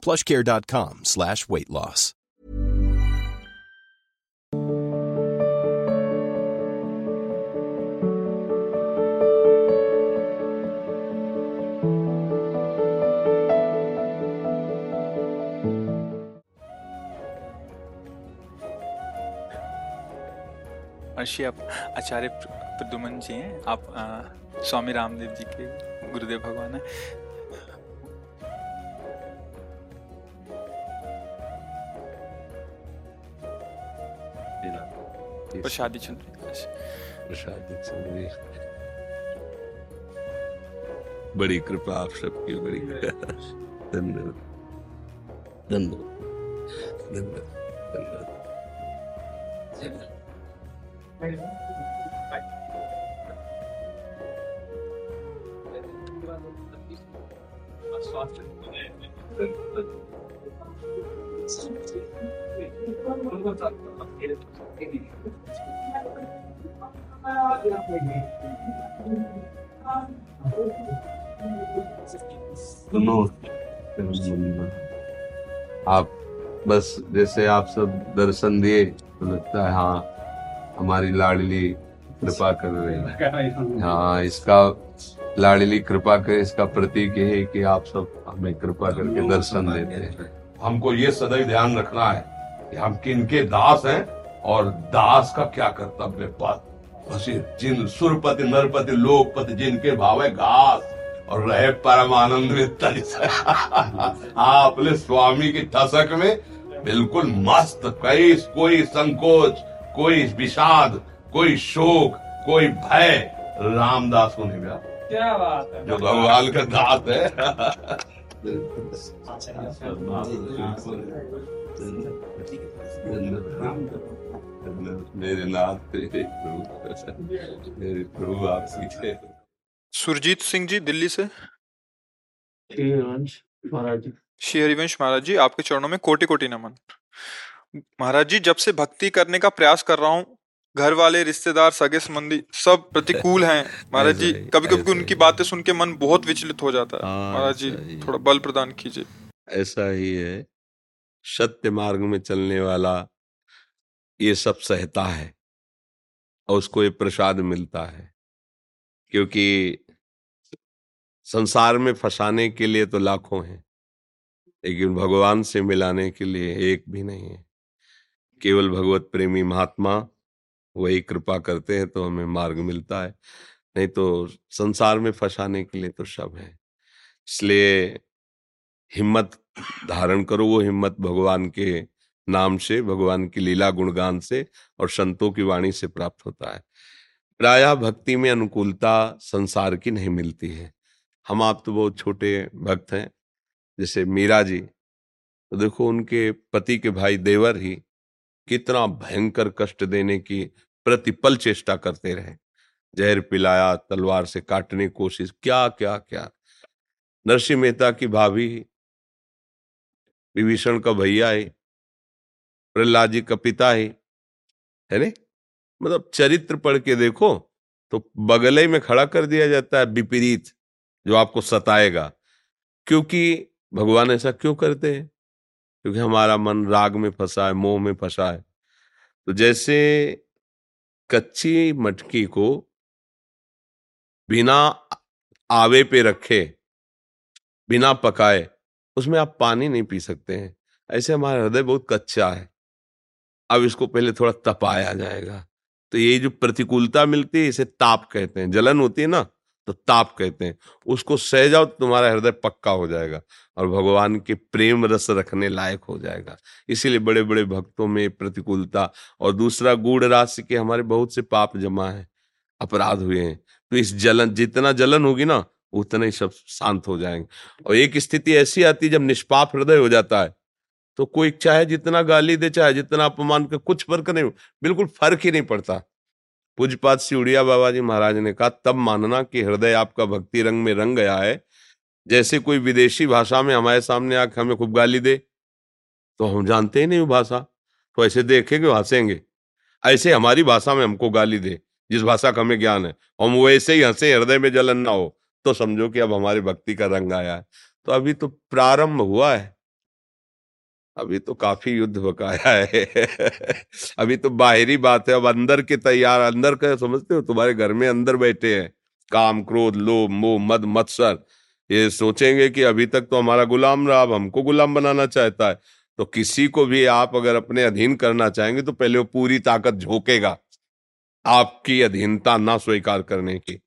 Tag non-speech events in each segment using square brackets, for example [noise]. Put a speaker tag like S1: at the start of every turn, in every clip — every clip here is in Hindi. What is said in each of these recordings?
S1: plushcare.com slash weight loss.
S2: अर्षि आप आचार्य प्रदुमन जी हैं आप आ, स्वामी रामदेव जी के गुरुदेव भगवान हैं प्रसादी चंद्री
S3: प्रसाद चंद्री बड़ी कृपा आप सबकी बड़ी कृपा। [laughs] धन्यवाद। धन्यवाद। धन्यवाद। धन्यवाद। सुनो आप बस जैसे आप सब दर्शन दिए तो लगता है हाँ हमारी लाडली कृपा कर रही है। हाँ इसका, लाडली कृपा कर इसका प्रतीक है कि आप सब हमें कृपा करके दर्शन देते हैं।
S4: हमको ये सदैव ध्यान रखना है कि हम किनके दास हैं और दास का क्या कर्तव्य पद जिन सुरपति, नरपति, लोकपति जिनके भाव है, घास। और रहे परमानंद तल से हाँ अपने स्वामी की ठसक में बिल्कुल मस्त कई कोई संकोच कोई विषाद कोई शोक कोई भय रामदास को नहीं व्याप्त
S5: क्या बात है।
S4: जो भगवान का दास है।
S3: मेरे नाथ प्रभु मेरे प्रभु आप सीखे।
S2: सुरजीत सिंह जी दिल्ली से?
S5: महाराज जी
S2: श्री हरिवंश महाराज जी आपके चरणों में कोटि कोटि नमन। महाराज जी जब से भक्ति करने का प्रयास कर रहा हूँ घर वाले रिश्तेदार सगे संबंधी सब प्रतिकूल हैं। महाराज जी कभी कभी उनकी बातें सुन के मन बहुत विचलित हो जाता है।
S3: हाँ,
S2: महाराज जी थोड़ा बल प्रदान कीजिए।
S3: ऐसा ही है। सत्य मार्ग में चलने वाला ये सब सहता है और उसको ये प्रसाद मिलता है। क्योंकि संसार में फंसाने के लिए तो लाखों हैं, लेकिन भगवान से मिलाने के लिए एक भी नहीं है। केवल भगवत प्रेमी महात्मा, वही कृपा करते हैं तो हमें मार्ग मिलता है। नहीं तो संसार में फंसाने के लिए तो सब है। इसलिए हिम्मत धारण करो, वो हिम्मत भगवान के नाम से, भगवान की लीला गुणगान से और संतों की वाणी से प्राप्त होता है। प्रायः भक्ति में अनुकूलता संसार की नहीं मिलती है। हम आप तो बहुत छोटे भक्त हैं, जैसे मीरा जी। तो देखो उनके पति के भाई देवर ही कितना भयंकर कष्ट देने की प्रतिपल चेष्टा करते रहे। जहर पिलाया, तलवार से काटने की कोशिश, क्या क्या क्या। नरसिंह मेहता की भाभी विभीषण का भैया है, प्रहलाद जी का पिता ही, है नहीं? मतलब चरित्र पढ़ के देखो तो बगले में खड़ा कर दिया जाता है विपरीत, जो आपको सताएगा। क्योंकि भगवान ऐसा क्यों करते हैं? क्योंकि हमारा मन राग में फंसा है, मोह में फंसा है। तो जैसे कच्ची मटकी को बिना आवे पे रखे, बिना पकाए, उसमें आप पानी नहीं पी सकते हैं। ऐसे हमारा हृदय बहुत कच्चा है। अब इसको पहले थोड़ा तपाया जाएगा। तो ये जो प्रतिकूलता मिलती है, इसे ताप कहते हैं। जलन होती है ना तो ताप कहते हैं। उसको सह जाओ तो तुम्हारा हृदय पक्का हो जाएगा और भगवान के प्रेम रस रखने लायक हो जाएगा। इसीलिए बड़े बड़े भक्तों में प्रतिकूलता और दूसरा गुड़ राशि के हमारे बहुत से पाप जमा है, अपराध हुए हैं। तो इस जलन, जितना जलन होगी ना, उतना ही सब शांत हो जाएँगे। और एक स्थिति ऐसी आती है, जब निष्पाप हृदय हो जाता है तो कोई चाहे जितना गाली दे, चाहे जितना अपमान कर, कुछ फ़र्क नहीं बिल्कुल फ़र्क ही नहीं पड़ता। पूजपात सिउड़िया बाबा जी महाराज ने कहा, तब मानना कि हृदय आपका भक्ति रंग में रंग गया है। जैसे कोई विदेशी भाषा में हमारे सामने आके हमें खूब गाली दे तो हम जानते ही नहीं भाषा। तो ऐसे देखेंगे, हंसेंगे। ऐसे हमारी भाषा में हमको गाली दे, जिस भाषा का हमें ज्ञान है। हम वैसे ही हंसे, हृदय में जलन ना हो तो समझो कि अब हमारी भक्ति का रंग आया है। तो अभी तो प्रारंभ हुआ है। अभी तो काफ़ी युद्ध बकाया है। अभी तो बाहरी बात है, अब अंदर के तैयार, अंदर का समझते हो? तुम्हारे घर में अंदर बैठे हैं। काम, क्रोध, लोभ, मोह, मद, मत्सर। ये सोचेंगे कि अभी तक तो हमारा गुलाम रहा, अब हमको गुलाम बनाना चाहता है। तो किसी को भी आप अगर अपने अधीन करना चाहेंगे तो पहले वो पूरी ताकत झोंकेगा। आपकी अधीनता ना स्वीकार करने की।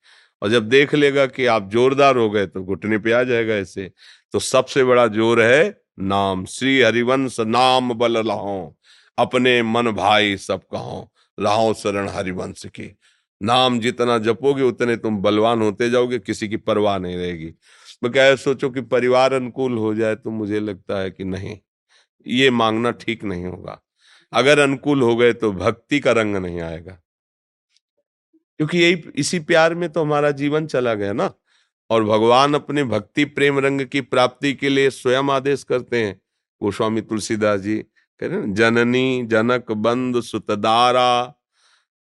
S3: और जब देख लेगा कि आप जोरदार हो गए तो घुटने पे आ जाएगा ऐसे। तो सबसे बड़ा ज़ोर है नाम श्री हरिवंश नाम बल लाहो। अपने मन भाई सब कहो, लाहो शरण हरिवंश की। नाम जितना जपोगे, उतने तुम बलवान होते जाओगे, किसी की परवाह नहीं रहेगी। मैं क्या सोचो कि परिवार अनुकूल हो जाए तो मुझे लगता है कि नहीं, ये मांगना ठीक नहीं होगा। अगर अनुकूल हो गए तो भक्ति का रंग नहीं आएगा। क्योंकि यही, इसी प्यार में तो हमारा जीवन चला गया ना। और भगवान अपने भक्ति प्रेम रंग की प्राप्ति के लिए स्वयं आदेश करते हैं। गोस्वामी तुलसीदास जी कह रहे जननी जनक बंद सुतदारा,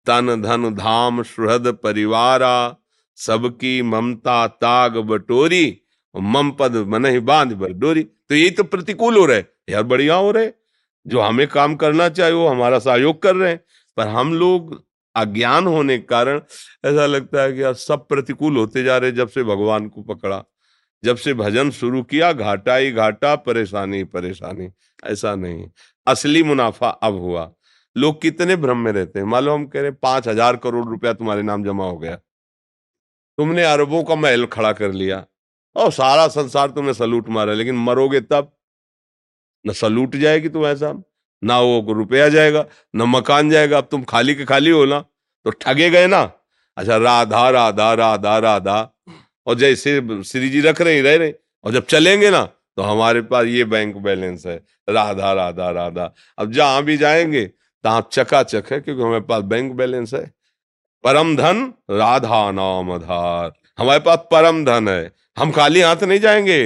S3: तन धन धाम सुहृद परिवारा, सबकी ममता ताग बटोरी, मम पद मन ही बाँध डोरी तो यही तो प्रतिकूल हो रहे यार, बढ़िया हो रहे जो हमें काम करना चाहिए वो हमारा सहयोग कर रहे हैं। पर हम लोग अज्ञान होने के कारण ऐसा लगता है कि यार सब प्रतिकूल होते जा रहे जब से भगवान को पकड़ा, जब से भजन शुरू किया, घाटा ही घाटा, परेशानी परेशानी। ऐसा नहीं असली मुनाफा अब हुआ। लोग कितने भ्रम में रहते हैं। मालूम, हम कह रहे पाँच हज़ार करोड़ रुपया तुम्हारे नाम जमा हो गया। तुमने अरबों का महल खड़ा कर लिया। और सारा संसार तुमने सलूट मारा, लेकिन मरोगे तब? न सलूट जाएगी तुम ऐसा? ना वो रुपया जाएगा, न मकान जाएगा। अब तुम खाली के खाली हो ना तो ठगे गए ना। अच्छा राधा राधा राधा राधा। और जैसे श्री जी रख रहे, रह रहे, और जब चलेंगे ना तो हमारे पास ये बैंक बैलेंस है। राधा राधा राधा। अब जहाँ भी जाएँगे, तहां चकाचक है, क्योंकि हमारे पास बैंक बैलेंस है। परम धन, राधा नाम आधार। हमारे पास परम धन है। हम खाली हाथ नहीं जाएँगे।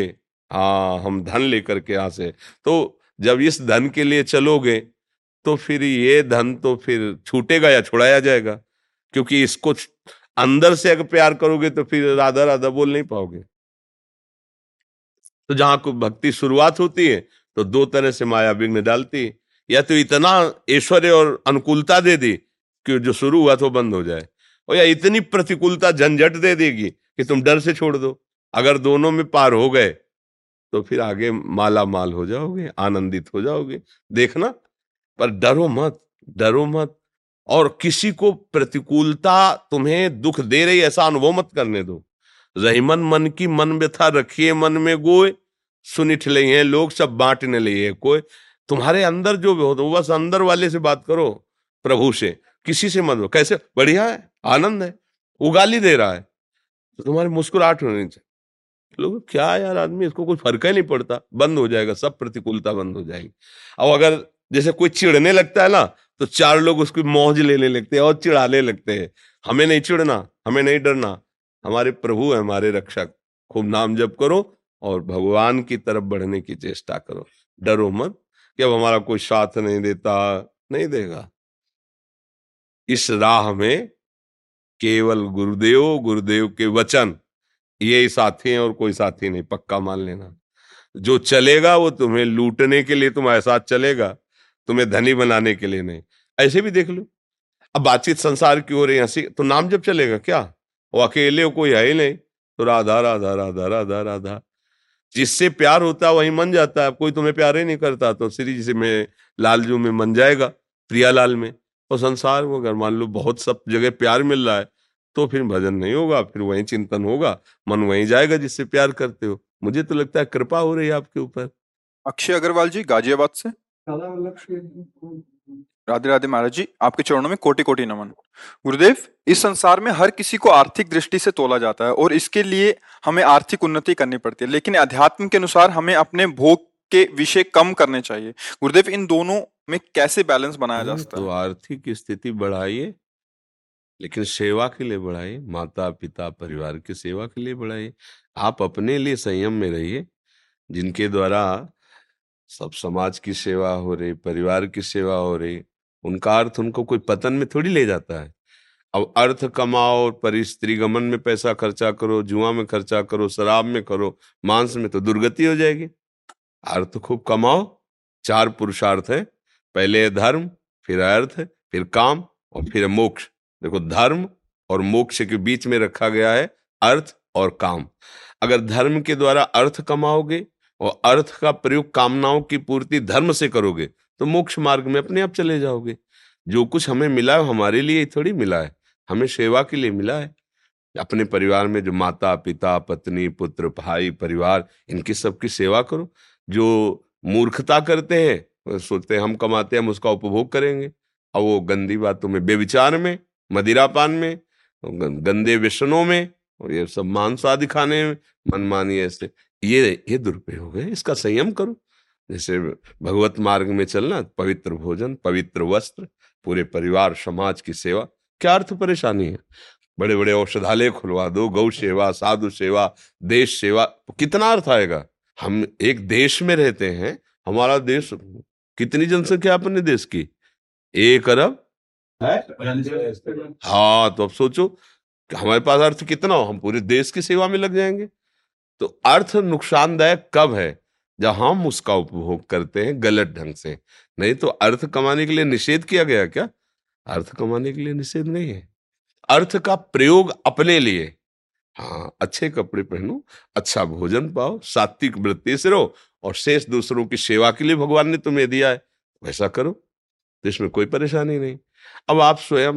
S3: हाँ हम धन लेकर के यहाँ से। तो जब इस धन के लिए चलोगे तो फिर ये धन तो फिर छूटेगा या छुड़ाया जाएगा? क्योंकि इसको अंदर से अगर प्यार करोगे तो फिर राधा राधा बोल नहीं पाओगे। तो जहाँ को भक्ति शुरुआत होती है तो दो तरह से माया विघ्न डालती है। या तो इतना ऐश्वर्य और अनुकूलता दे दी कि जो शुरू हुआ तो बंद हो जाए, और या इतनी प्रतिकूलता झंझट दे देगी कि तुम डर से छोड़ दो। अगर दोनों में पार हो गए तो फिर आगे माला माल हो जाओगे, आनंदित हो जाओगे। देखना, पर डरो मत डरो मत। और किसी को प्रतिकूलता तुम्हें दुख दे रही ऐसा अनुभव मत करने दो। रहीमन मन की मन व्यथा रखिए, मन में गोए। सुनिठ ले हैं लोग, सब बांटने लिए कोई तुम्हारे अंदर जो भी हो तो बस अंदर वाले से बात करो, प्रभु से। किसी से मत कैसे? बढ़िया है, आनंद है, उगाली दे रहा है। तो तुम्हारी मुस्कुराहट होनी चाहिए। लोग क्या यार आदमी, इसको कुछ फ़र्क ही नहीं पड़ता। बंद हो जाएगा, सब प्रतिकूलता बंद हो जाएगी। अब अगर जैसे कोई चिड़ने लगता है ना तो चार लोग उसकी मौज लेने लगते हैं और चिड़ाने लगते हैं। हमें नहीं चिड़ना हमें नहीं डरना। हमारे प्रभु है, हमारे रक्षक। खूब नाम जप करो और भगवान की तरफ़ बढ़ने की चेष्टा करो। डरो मत कि अब हमारा कोई साथ नहीं देता, नहीं देगा। इस राह में केवल गुरुदेव गुरुदेव के वचन ये साथी हैं और कोई साथी नहीं, पक्का मान लेना। जो चलेगा वो तुम्हें लूटने के लिए तुम्हारे साथ चलेगा, तुम्हें धनी बनाने के लिए नहीं। ऐसे भी देख लो। अब बातचीत संसार की हो रही हँसी तो नाम जब चलेगा क्या? वो अकेले कोई है ही नहीं। तो राधा राधा राधा राधा राधा। जिससे प्यार होता है वही मन जाता है। कोई तुम्हें प्यार ही नहीं करता तो श्री जी में लालजू में मन जाएगा, प्रियालाल में। और संसार में अगर मान लो बहुत सब जगह प्यार मिल रहा है तो फिर भजन नहीं होगा फिर वही चिंतन होगा मन वहीं जाएगा जिससे प्यार करते हो। मुझे तो लगता है कृपा हो रही है आपके ऊपर।
S2: अक्षय अग्रवाल जी गाजियाबाद से। राधे राधे महाराज जी आपके चरणों में कोटि कोटि नमन। गुरुदेव इस संसार में हर किसी को आर्थिक दृष्टि से तोला जाता है और इसके लिए हमें आर्थिक उन्नति करनी पड़ती है लेकिन अध्यात्म के अनुसार हमें अपने भोग के विषय कम करने चाहिए। गुरुदेव इन दोनों में कैसे बैलेंस बनाया जा सकता है?
S3: तो आर्थिक स्थिति बढ़ाइए। लेकिन सेवा के लिए बढ़ाइए माता पिता परिवार की सेवा के लिए बढ़ाइए आप अपने लिए संयम में रहिए, जिनके द्वारा सब समाज की सेवा हो रही, परिवार की सेवा हो रही, उनका अर्थ उनको कोई पतन में थोड़ी ले जाता है। अब अर्थ कमाओ, पर स्त्री गमन में पैसा खर्चा करो, जुआ में खर्चा करो, शराब में करो, मांस में तो दुर्गति हो जाएगी। अर्थ खूब कमाओ, चार पुरुषार्थ है, पहले धर्म, फिर अर्थ, फिर काम और फिर मोक्ष। देखो, धर्म और मोक्ष के बीच में रखा गया है अर्थ और काम। अगर धर्म के द्वारा अर्थ कमाओगे और अर्थ का प्रयोग कामनाओं की पूर्ति धर्म से करोगे तो मोक्ष मार्ग में अपने आप चले जाओगे। जो कुछ हमें मिला है हमारे लिए थोड़ी मिला है। हमें सेवा के लिए मिला है। अपने परिवार में जो माता, पिता, पत्नी, पुत्र, भाई, परिवार, इनकी सबकी सेवा करो। जो मूर्खता करते हैं सोचते हैं, हम कमाते हैं, हम उसका उपभोग करेंगे। और वो गंदी बातों में बेविचार में मदिरापान में गंदे व्यसनों में, और ये सब मांस आदि खाने में, मनमानी ऐसे, ये ये दुरुपयोग है इसका संयम करो। जैसे भगवत मार्ग में चलना, पवित्र भोजन, पवित्र वस्त्र, पूरे परिवार, समाज की सेवा, क्या अर्थ परेशानी है? बड़े बड़े औषधालय खुलवा दो, गौ सेवा, साधु सेवा, देश सेवा, कितना अर्थ आएगा? हम एक देश में रहते हैं, हमारा देश कितनी जनसंख्या अपने देश की? एक अरब हाँ? तो अब सोचो हमारे पास अर्थ कितना हो? हम पूरे देश की सेवा में लग जाएँगे। तो अर्थ नुकसानदायक कब है? जब हम उसका उपभोग करते हैं गलत ढंग से। नहीं तो अर्थ कमाने के लिए निषेध किया गया क्या? अर्थ कमाने के लिए निषेध नहीं है। अर्थ का प्रयोग अपने लिए। हाँ अच्छे कपड़े पहनो अच्छा भोजन पाओ सात्विक वृत्ति से रहो और शेष दूसरों की सेवा के लिए भगवान ने तुम्हें दिया है। वैसा करो। तो इसमें कोई परेशानी नहीं। अब आप स्वयं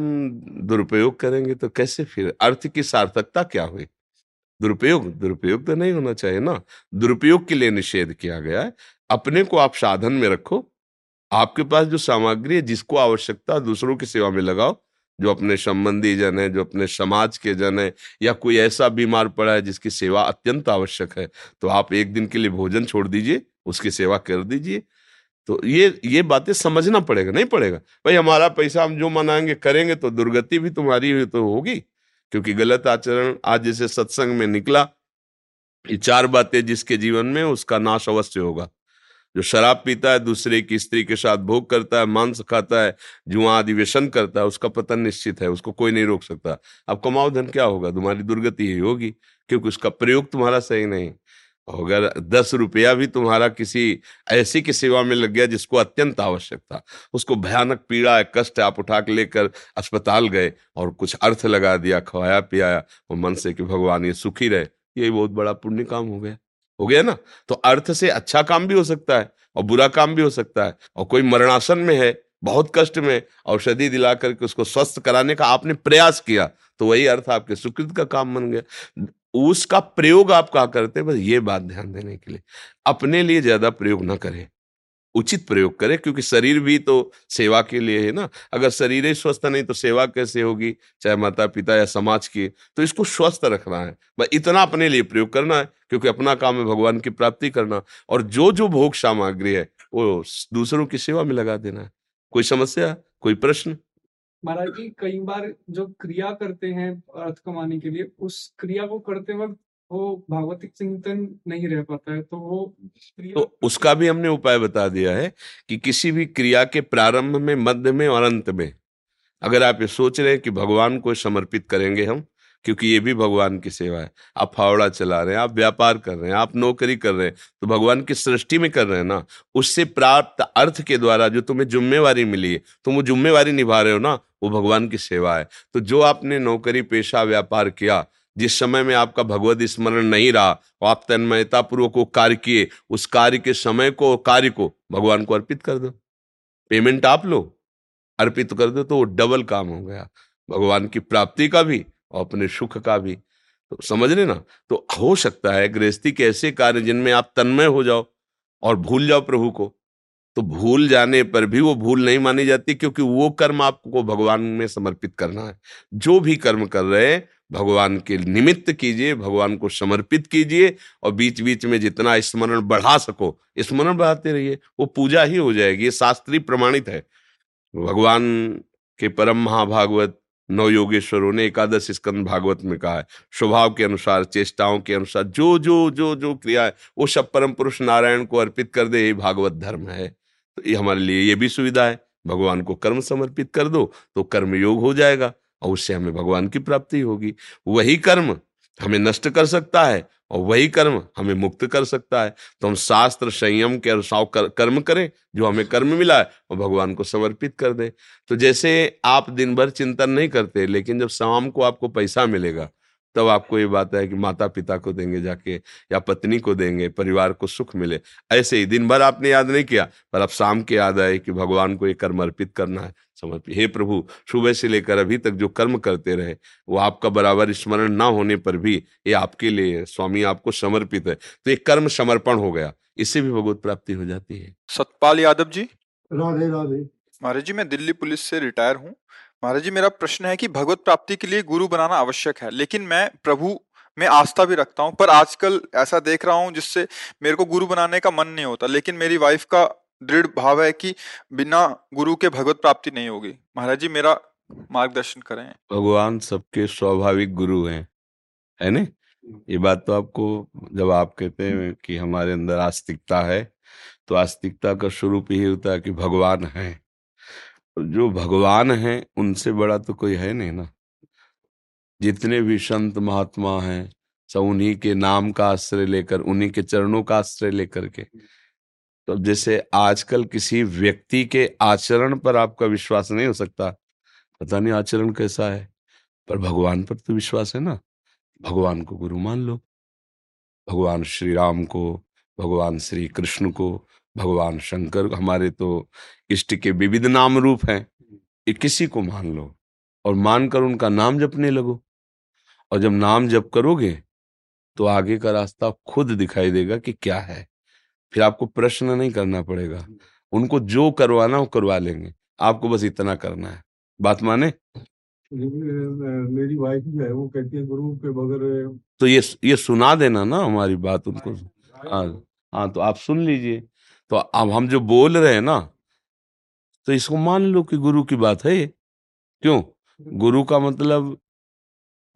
S3: दुरुपयोग करेंगे तो कैसे फिर? अर्थ की सार्थकता क्या हुई? दुरुपयोग दुरुपयोग तो नहीं होना चाहिए ना। दुरुपयोग के लिए निषेध किया गया है। अपने को आप साधन में रखो। आपके पास जो सामग्री है, जिसको आवश्यकता दूसरों की सेवा में लगाओ। जो अपने संबंधी जन है, जो अपने समाज के जन है, या कोई ऐसा बीमार पड़ा है, जिसकी सेवा अत्यंत आवश्यक है तो आप एक दिन के लिए भोजन छोड़ दीजिए, उसकी सेवा कर दीजिए। तो ये ये बातें समझना पड़ेगा, नहीं पड़ेगा? भाई हमारा पैसा हम जो मनाएँगे, करेंगे तो दुर्गति भी तुम्हारी तो होगी। क्योंकि गलत आचरण आज जैसे सत्संग में निकला, ये चार बातें जिसके जीवन में उसका नाश अवश्य होगा। जो शराब पीता है, दूसरे की स्त्री के साथ भोग करता है, मांस खाता है, जुआ आदि व्यसन करता है, उसका पतन निश्चित है, उसको कोई नहीं रोक सकता। अब कमाओ धन क्या होगा? तुम्हारी दुर्गति ही होगी, क्योंकि उसका प्रयोग तुम्हारा सही नहीं। अगर दस रुपया भी तुम्हारा किसी ऐसी की सेवा में लग गया जिसको अत्यंत आवश्यक था, उसको भयानक पीड़ा है कष्ट आप उठा के लेकर अस्पताल गए और कुछ अर्थ लगा दिया, खवाया, पियाया और मन से कि भगवान ये सुखी रहे ये बहुत बड़ा पुण्य काम हो गया। हो गया ना? तो अर्थ से अच्छा काम भी हो सकता है और बुरा काम भी हो सकता है और कोई मरणासन में है, बहुत कष्ट में, औषधि दिला करके उसको स्वस्थ कराने का आपने प्रयास किया तो वही अर्थ आपके सुकृत का काम बन गया। उसका प्रयोग आप कहा करते हैं? बस ये बात ध्यान देने के लिए। अपने लिए ज़्यादा प्रयोग ना करें। उचित प्रयोग करें, क्योंकि शरीर भी तो सेवा के लिए है ना। अगर शरीर ही स्वस्थ नहीं तो सेवा कैसे होगी? चाहे माता पिता या समाज की। तो इसको स्वस्थ रखना है। बस इतना अपने लिए प्रयोग करना है, क्योंकि अपना काम है भगवान की प्राप्ति करना। और जो जो भोग सामग्री है, वो दूसरों की सेवा में लगा देना है। कोई समस्या? कोई प्रश्न?
S5: महाराज जी, कई बार जो क्रिया करते हैं अर्थ कमाने के लिए, उस क्रिया को करते वक्त वो भागवतिक चिंतन नहीं रह पाता है तो वो
S3: तो उसका भी हमने उपाय बता दिया है कि किसी भी क्रिया के प्रारंभ में, मध्य में और अंत में। अगर आप ये सोच रहे हैं कि भगवान को समर्पित करेंगे हम, क्योंकि ये भी भगवान की सेवा है, आप फावड़ा चला रहे हैं, आप व्यापार कर रहे हैं, आप नौकरी कर रहे हैं तो भगवान की सृष्टि में कर रहे हैं ना, उससे प्राप्त अर्थ के द्वारा जो तुम्हें जुम्मेवारी मिली है, तुम वो जुम्मेवारी निभा रहे हो ना वो भगवान की सेवा है। तो जो आपने नौकरी, पेशा, व्यापार किया, जिस समय में आपका भगवत स्मरण नहीं रहा, और आप तन्मयता पूर्वक वो कार्य किए, उस कार्य के समय को, कार्य को भगवान को अर्पित कर दो। पेमेंट आप लो, अर्पित कर दो तो वो डबल काम हो गया। भगवान की प्राप्ति का भी और अपने सुख का भी। तो समझ रहे ना? तो हो सकता है गृहस्थी के ऐसे कार्य जिनमें आप तन्मय हो जाओ और भूल जाओ प्रभु को। तो भूल जाने पर भी वो भूल नहीं मानी जाती क्योंकि वो कर्म आपको भगवान में समर्पित करना है। जो भी कर्म कर रहे हैं, भगवान के निमित्त कीजिए, भगवान को समर्पित कीजिए और बीच बीच में जितना स्मरण बढ़ा सको, स्मरण बढ़ाते रहिए, वो पूजा ही हो जाएगी, ये शास्त्रीय प्रमाणित है। भगवान के परम महाभागवत नौ योगेश्वरों ने एकादश स्कंद भागवत में कहा है, स्वभाव के अनुसार, चेष्टाओं के अनुसार जो जो जो जो क्रिया है, वो सब परम पुरुष नारायण को अर्पित कर दे, ये भागवत धर्म है। ये हमारे लिए ये भी सुविधा है। भगवान को कर्म समर्पित कर दो तो कर्म योग हो जाएगा और उससे हमें भगवान की प्राप्ति होगी। वही कर्म हमें नष्ट कर सकता है और वही कर्म हमें मुक्त कर सकता है। तो हम शास्त्र संयम के अनुसार कर, कर्म करें जो हमें कर्म मिला है और भगवान को समर्पित कर दें। तो जैसे आप दिन भर चिंतन नहीं करते लेकिन जब शाम को आपको पैसा मिलेगा तब आपको ये बात है कि माता पिता को देंगे जाके या पत्नी को देंगे परिवार को सुख मिले। ऐसे ही दिन भर आपने याद नहीं किया पर अब शाम के याद आए कि भगवान को ये कर्म अर्पित करना है। समर्पित हे प्रभु सुबह से लेकर अभी तक जो कर्म करते रहे वो आपका बराबर स्मरण ना होने पर भी ये आपके लिए स्वामी आपको समर्पित है। तो ये कर्म समर्पण हो गया। इससे भी भगवत प्राप्ति हो जाती है।
S2: सतपाल यादव जी?
S6: राधे राधे।
S2: महाराज जी मैं दिल्ली पुलिस से रिटायर हूँ। महाराज जी, मेरा प्रश्न है कि भगवत प्राप्ति के लिए गुरु बनाना आवश्यक है, लेकिन मैं प्रभु में आस्था भी रखता हूँ, पर आजकल ऐसा देख रहा हूँ जिससे मेरे को गुरु बनाने का मन नहीं होता, लेकिन मेरी वाइफ का दृढ़ भाव है कि बिना गुरु के भगवत प्राप्ति नहीं होगी। महाराज जी, मेरा मार्गदर्शन करें।
S3: भगवान सबके स्वाभाविक गुरु हैं, है ना? ये बात तो आपको, जब आप कहते हैं कि हमारे अंदर आस्तिकता है तो आस्तिकता का स्वरूप यही होता है कि भगवान है। जो भगवान है, उनसे बड़ा तो कोई है नहीं ना। जितने भी संत महात्मा हैं, सब उन्हीं के नाम का आश्रय लेकर, उन्हीं के चरणों का आश्रय लेकर के। तो जैसे आजकल किसी व्यक्ति के आचरण पर आपका विश्वास नहीं हो सकता, पता नहीं आचरण कैसा है, पर भगवान पर तो विश्वास है ना। भगवान को गुरु मान लो, भगवान श्री राम को, भगवान श्री कृष्ण को भगवान शंकर हमारे तो इष्ट के विविध नाम रूप हैं। ये किसी को मान लो और मानकर उनका नाम जपने लगो। और जब नाम जप करोगे तो आगे का रास्ता खुद दिखाई देगा कि क्या है। फिर आपको प्रश्न नहीं करना पड़ेगा। उनको जो करवाना वो करवा लेंगे। आपको बस इतना करना है। बात माने?
S6: मेरी वाइफ जो है वो कहती है गुरु के बगैर
S3: तो ये ये सुना देना ना हमारी बात उनको। हाँ हाँ तो आप सुन लीजिए। तो अब हम जो बोल रहे हैं ना तो इसको मान लो कि गुरु की बात है क्यों? गुरु का मतलब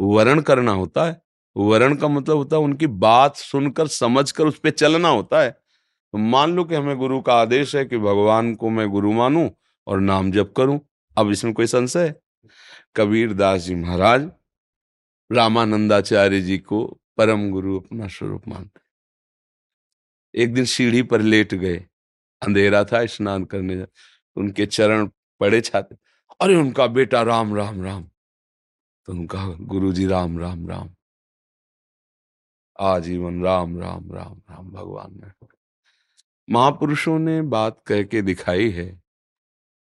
S3: वर्ण करना होता है। वर्ण का मतलब होता है उनकी बात सुनकर, समझकर उस पर चलना होता है। तो मान लो कि हमें गुरु का आदेश है कि भगवान को मैं गुरु मानूं और नाम जप करूँ। अब इसमें कोई संशय है? कबीर दास जी महाराज, रामानंदाचार्य जी को परम गुरु अपना स्वरूप मानते एक दिन सीढ़ी पर लेट गए। अंधेरा था, स्नान करने उनके चरण पड़े छाते। अरे, उनका बेटा राम राम राम। तो उनका गुरु जी राम राम राम। आजीवन राम राम राम राम, भगवान ने। महापुरुषों ने बात कह के दिखाई है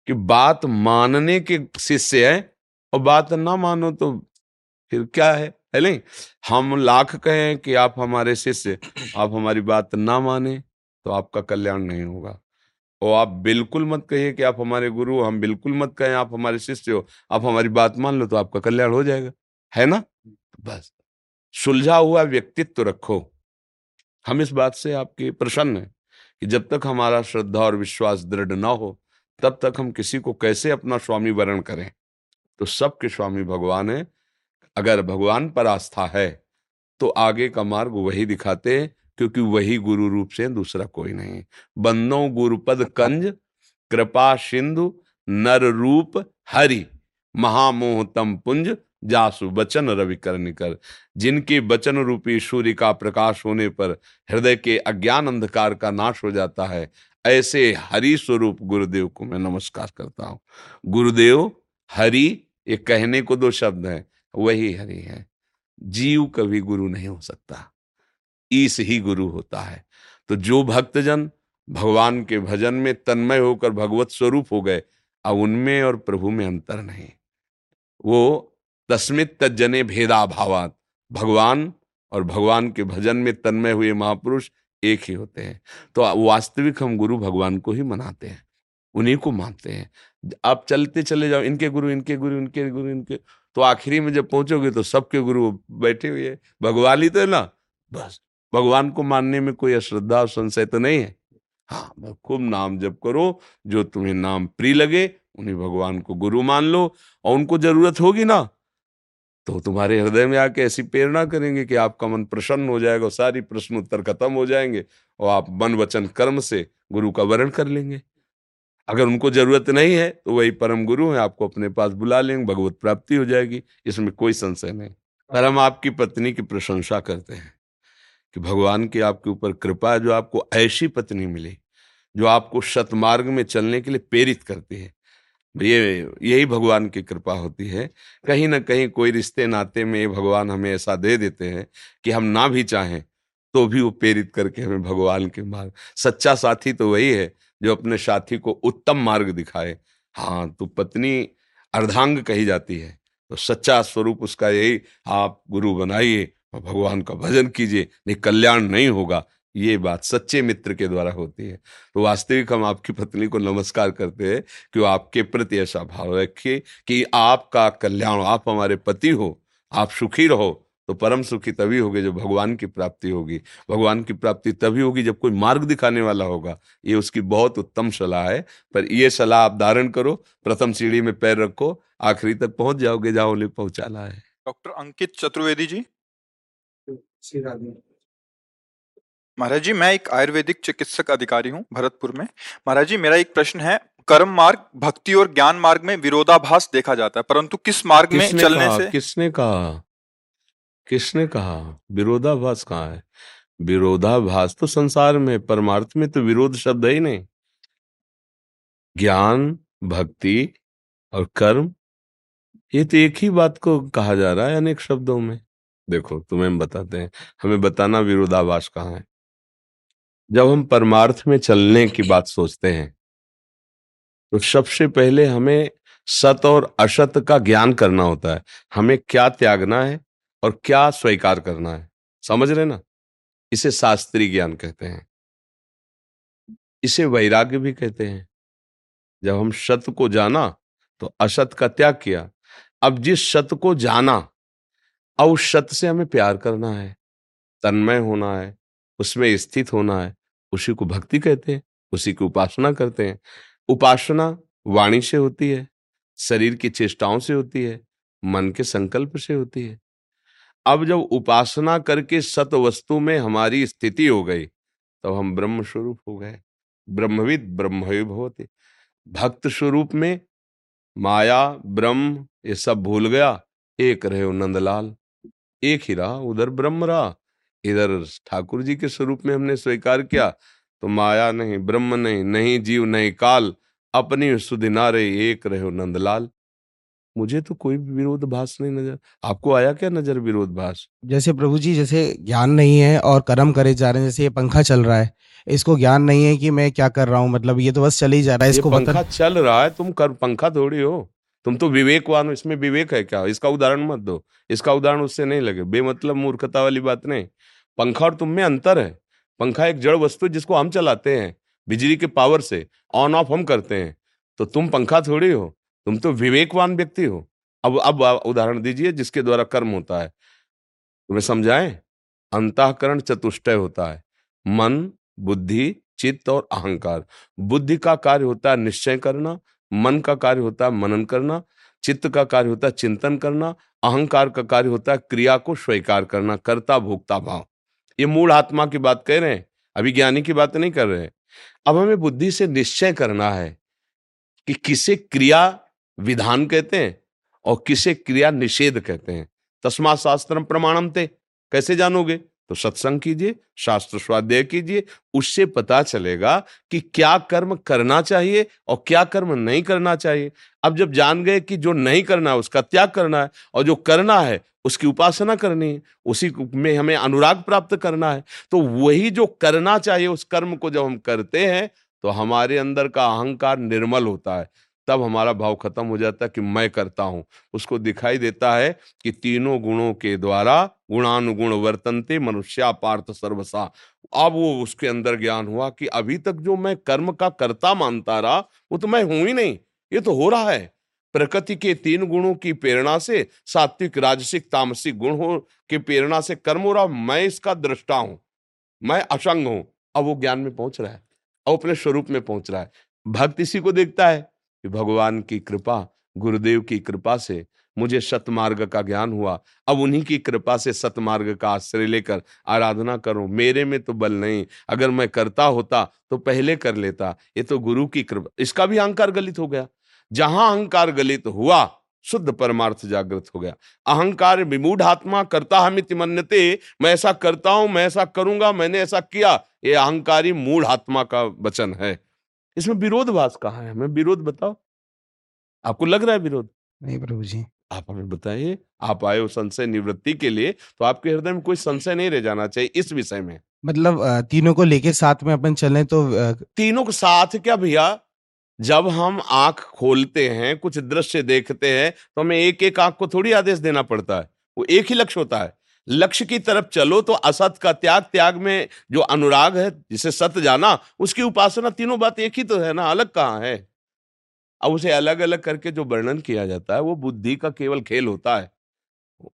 S3: कि बात मानने के शिष्य है और बात ना मानो तो फिर क्या है? है नहीं? हम लाख कहें कि आप हमारे शिष्य, आप हमारी बात ना माने तो आपका कल्याण नहीं होगा। और आप बिल्कुल मत कहिए कि आप हमारे गुरु हम बिल्कुल मत कहें आप हमारे शिष्य हो, आप हमारी बात मान लो तो आपका कल्याण हो जाएगा। है ना? बस। सुलझा हुआ व्यक्तित्व रखो। हम इस बात से आपके प्रसन्न हैं कि जब तक हमारा श्रद्धा और विश्वास दृढ़ ना हो, तब तक हम किसी को कैसे अपना स्वामी वरण करें? तो सबके स्वामी भगवान है। अगर भगवान पर आस्था है तो आगे का मार्ग वही दिखाते, क्योंकि वही गुरु रूप से दूसरा कोई नहीं। बंदो, गुरुपद, कंज, कृपा, सिंधु, नर रूप, हरि, महामोहतम पुंज, जासु, बचन रवि कर जिनके बचन रूपी सूर्य का प्रकाश होने पर हृदय के अज्ञान अंधकार का नाश हो जाता है, ऐसे हरि स्वरूप गुरुदेव को मैं नमस्कार करता हूँ। गुरुदेव, हरि, ये कहने को दो शब्द है। वही हरि है। जीव कभी गुरु नहीं हो सकता। ईस ही गुरु होता है। तो जो भक्तजन भगवान के भजन में तन्मय होकर भगवत स्वरूप हो गए, अब उनमें और प्रभु में अंतर नहीं। वो तस्मित तजने भेदा भावात भगवान और भगवान के भजन में तन्मय हुए महापुरुष एक ही होते हैं। तो वास्तविक हम गुरु भगवान को ही मनाते हैं। उन्हीं को मानते हैं। आप चलते चले जाओ, इनके गुरु इनके गुरु इनके गुरु, इनके तो आखिरी में जब पहुंचोगे तो सबके गुरु बैठे हुए भगवान ही तो है ना। बस। भगवान को मानने में कोई अश्रद्धा और संशय तो नहीं है। हाँ खूब नाम जप करो, जो तुम्हें नाम प्रिय लगे, उन्हें भगवान को गुरु मान लो, और उनको ज़रूरत होगी ना तो तुम्हारे हृदय में आके ऐसी प्रेरणा करेंगे कि आपका मन प्रसन्न हो जाएगा सारी प्रश्न उत्तर खत्म हो जाएँगे, और आप मन वचन कर्म से गुरु का वर्ण कर लेंगे। अगर उनको ज़रूरत नहीं है तो वही परम गुरु है, आपको अपने पास बुला लेंगे, भगवत प्राप्ति हो जाएगी, इसमें कोई संशय नहीं। पर हम आपकी पत्नी की प्रशंसा करते हैं कि भगवान की आपके ऊपर कृपा है, जो आपको ऐसी पत्नी मिली, जो आपको सतमार्ग में चलने के लिए प्रेरित करती है। ये, यही भगवान की कृपा होती है। कहीं ना कहीं कोई रिश्ते नाते में ये भगवान हमें ऐसा दे देते हैं कि हम ना भी चाहें तो भी वो प्रेरित करके हमें भगवान के मार्ग, सच्चा साथी तो वही है जो अपने साथी को उत्तम मार्ग दिखाए। हाँ तो पत्नी अर्धांग कही जाती है तो सच्चा स्वरूप उसका यही, आप गुरु बनाइए और भगवान का भजन कीजिए, नहीं कल्याण नहीं होगा। ये बात सच्चे मित्र के द्वारा होती है। तो वास्तविक हम आपकी पत्नी को नमस्कार करते हैं कि वो आपके प्रति ऐसा भाव रखिए कि आपका कल्याण, आप हमारे पति हो, आप सुखी रहो तो परम सुखी तभी होगे जब भगवान की प्राप्ति होगी। भगवान की प्राप्ति तभी होगी जब कोई मार्ग दिखाने वाला होगा। ये उसकी बहुत उत्तम सलाह है। पर ये सलाह आप धारण करो प्रथम सीढ़ी में पैर रखो आखिरी तक पहुँच जाओगे जाओ पहुंचाना है।
S2: डॉक्टर अंकित चतुर्वेदी जी। महाराज जी मैं एक आयुर्वेदिक चिकित्सक अधिकारी हूँ भरतपुर में। महाराज जी मेरा एक प्रश्न है। कर्म मार्ग भक्ति और ज्ञान मार्ग में विरोधाभास देखा जाता है परंतु किस मार्ग में चलने
S3: कहा,
S2: से?
S3: किसने कहा? किसने कहा? विरोधाभास कहाँ है? विरोधाभास तो संसार में परमार्थ में तो विरोध शब्द है ही नहीं। ज्ञान, भक्ति और कर्म, ये तो एक ही बात को कहा जा रहा है अनेक शब्दों में। देखो, तुम्हें बताते हैं, हमें बताना विरोधाभास कहाँ है। जब हम परमार्थ में चलने की बात सोचते हैं तो सबसे पहले हमें सत और असत का ज्ञान करना होता है। हमें क्या त्यागना है? और क्या स्वीकार करना है? समझ रहे ना? इसे शास्त्रीय ज्ञान कहते हैं। इसे वैराग्य भी कहते हैं। जब हम सत को जाना तो असत का त्याग किया। अब जिस सत को जाना, अब उस सत से हमें प्यार करना है। तन्मय होना है, उसमें स्थित होना है। उसी को भक्ति कहते हैं, उसी की उपासना करते हैं। उपासना वाणी से होती है, शरीर की चेष्टाओं से होती है, मन के संकल्प से होती है। अब जब उपासना करके सत वस्तु में हमारी स्थिति हो गई तो हम ब्रह्म स्वरूप हो गए। ब्रह्मविद ब्रह्म भवते। भक्त स्वरूप में माया, ब्रह्म, ये सब भूल गया। एक रहे नंदलाल, एक ही रहा, उधर ब्रह्म रहा। इधर ठाकुर जी के स्वरूप में हमने स्वीकार किया तो माया नहीं, ब्रह्म नहीं नहीं जीव, नहीं काल, अपनी सुधिनारे एक रहे नंदलाल। मुझे तो कोई विरोध भास नहीं नज़र आपको आया क्या नज़र विरोध भास
S7: जैसे प्रभु जी जैसे ज्ञान नहीं है और कर्म करे जा रहे हैं जैसे ये पंखा चल रहा है इसको ज्ञान नहीं है कि मैं क्या कर रहा हूँ मतलब ये तो बस चल ही जा रहा है इसको
S3: पंखा चल रहा है तुम कर पंखा थोड़ी हो। तुम तो विवेकवान हो इसमें विवेक है क्या? इसका उदाहरण मत दो। इसका उदाहरण उससे नहीं लगे। बेमतलब मूर्खता वाली बात नहीं। पंखा और तुम में अंतर है। पंखा एक जड़ वस्तु जिसको हम चलाते हैं बिजली के पावर से ऑन ऑफ़ हम करते हैं। तो तुम पंखा थोड़ी हो। तुम तो विवेकवान व्यक्ति हो। अब अब उदाहरण दीजिए जिसके द्वारा कर्म होता है। तुम्हें समझाएँ? अंतकरण चतुष्टय होता है। मन, बुद्धि, चित्त और अहंकार। बुद्धि का कार्य होता है निश्चय करना, मन का कार्य होता है मनन करना, चित्त का कार्य होता है चिंतन करना, अहंकार का कार्य होता है क्रिया को स्वीकार करना, कर्ता, भोक्ता, भाव। ये मूल आत्मा की बात कह रहे हैं अभी ज्ञानी की बात नहीं कर रहे हैं। अब हमें बुद्धि से निश्चय करना है कि किसे क्रिया विधान कहते हैं और किसे क्रिया निषेध कहते हैं। तस्मा शास्त्र प्रमाणम थे कैसे जानोगे? तो सत्संग कीजिए, शास्त्र स्वाध्याय कीजिए, उससे पता चलेगा कि क्या कर्म करना चाहिए और क्या कर्म नहीं करना चाहिए। अब जब जान गए कि जो नहीं करना है, उसका त्याग करना है और जो करना है, उसकी उपासना करनी है, उसी में हमें अनुराग प्राप्त करना है तो वही जो करना चाहिए, उस कर्म को जब हम करते हैं तो हमारे अंदर का अहंकार निर्मल होता है। तब हमारा भाव खत्म हो जाता है कि मैं करता हूँ। उसको दिखाई देता है कि तीनों गुणों के द्वारा गुणानुगुण वर्तनते मनुष्या पार्थ सर्वसा। अब वो उसके अंदर ज्ञान हुआ कि अभी तक जो मैं कर्म का कर्ता मानता रहा, वो तो मैं हूँ ही नहीं, ये तो हो रहा है। प्रकृति के तीन गुणों की प्रेरणा से, सात्विक, राजसिक, तामसिक गुण हो के प्रेरणा से कर्म हो रहा, मैं इसका दृष्टा हूँ। मैं असंग हूँ। अब वो ज्ञान में पहुँच रहा है अब अपने स्वरूप में पहुँच रहा है। भक्त इसी को देखता है। कि भगवान की कृपा, गुरुदेव की कृपा से मुझे सतमार्ग का ज्ञान हुआ। अब उन्हीं की कृपा से सतमार्ग का आश्रय लेकर आराधना करूँ। मेरे में तो बल नहीं। अगर मैं करता होता तो पहले कर लेता। ये तो गुरु की कृपा। इसका भी अहंकार गलित हो गया। जहाँ अहंकार गलित हुआ, शुद्ध परमार्थ जागृत हो गया। अहंकार विमूढ़ आत्मा करता हमित मन्यते। मैं ऐसा करता हूँ, मैं ऐसा करूँगा, मैंने ऐसा किया। ये अहंकारी मूढ़ आत्मा का वचन है। इसमें विरोधभास कहाँ है? हमें विरोध बताओ। आपको लग रहा है विरोध?
S7: नहीं प्रभु जी।
S3: आप हमें बताइए आप आए हो संशय निवृत्ति के लिए तो आपके हृदय में कोई संशय नहीं रह जाना चाहिए इस विषय में।
S7: मतलब तीनों को लेके साथ में अपन चलें तो
S3: तीनों को साथ क्या भैया? जब हम आँख खोलते हैं कुछ दृश्य देखते हैं तो हमें एक एक आँख को थोड़ी आदेश देना पड़ता है। वो एक ही लक्ष्य होता है। लक्ष्य की तरफ़ चलो तो असत का त्याग त्याग में जो अनुराग है, जिसे सत जाना, उसकी उपासना तीनों बात एक ही तो है ना, अलग कहाँ है? अब उसे अलग अलग करके जो वर्णन किया जाता है, वो बुद्धि का केवल खेल होता है।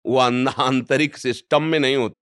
S3: वो आंतरिक सिस्टम में नहीं होता।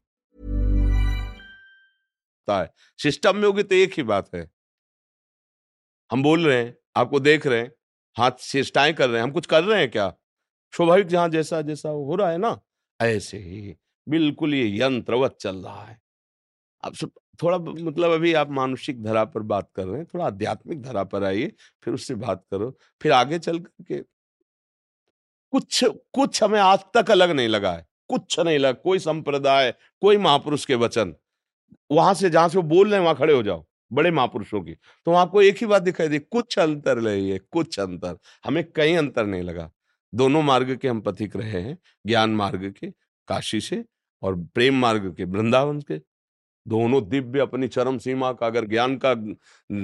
S3: System में होगी तो एक ही बात है। हम बोल रहे हैं, आपको देख रहे हैं, हाथ चेष्टाएँ कर रहे हैं, हम कुछ कर रहे हैं क्या? स्वाभाविक जहाँ जैसा जैसा हो रहा है ना, ऐसे ही बिल्कुल ये यंत्रवत चल रहा है। आप सब थोड़ा मतलब अभी आप मानसिक धरा पर बात कर रहे हैं, थोड़ा आध्यात्मिक धरा पर आइए, फिर उससे बात करो, फिर आगे चल करके। कुछ कुछ हमें आज तक अलग नहीं लगा है, कुछ नहीं लगा, कोई संप्रदाय, कोई महापुरुष के वचन। वहाँ से, जहाँ से वो बोल रहे हैं, वहाँ खड़े हो जाओ, बड़े महापुरुषों की। तो आपको एक ही बात दिखाई दी, कुछ अंतर है, कुछ अंतर। हमें कहीं अंतर नहीं लगा। दोनों मार्ग के हम पथिक रहे हैं, ज्ञान मार्ग के, काशी से और प्रेम मार्ग के, वृंदावन के। दोनों दिव्य अपनी चरम सीमा का, अगर ज्ञान का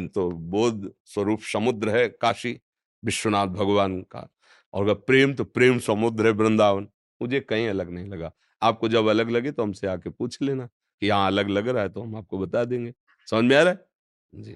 S3: तो बोध स्वरूप समुद्र है, काशी, विश्वनाथ भगवान का। और अगर प्रेम तो प्रेम समुद्र है, वृंदावन। मुझे कहीं अलग नहीं लगा। आपको जब अलग लगे तो हमसे आके पूछ लेना। कि यहाँ अलग लग रहा है तो हम आपको बता देंगे। समझ में आ रहा है? जी।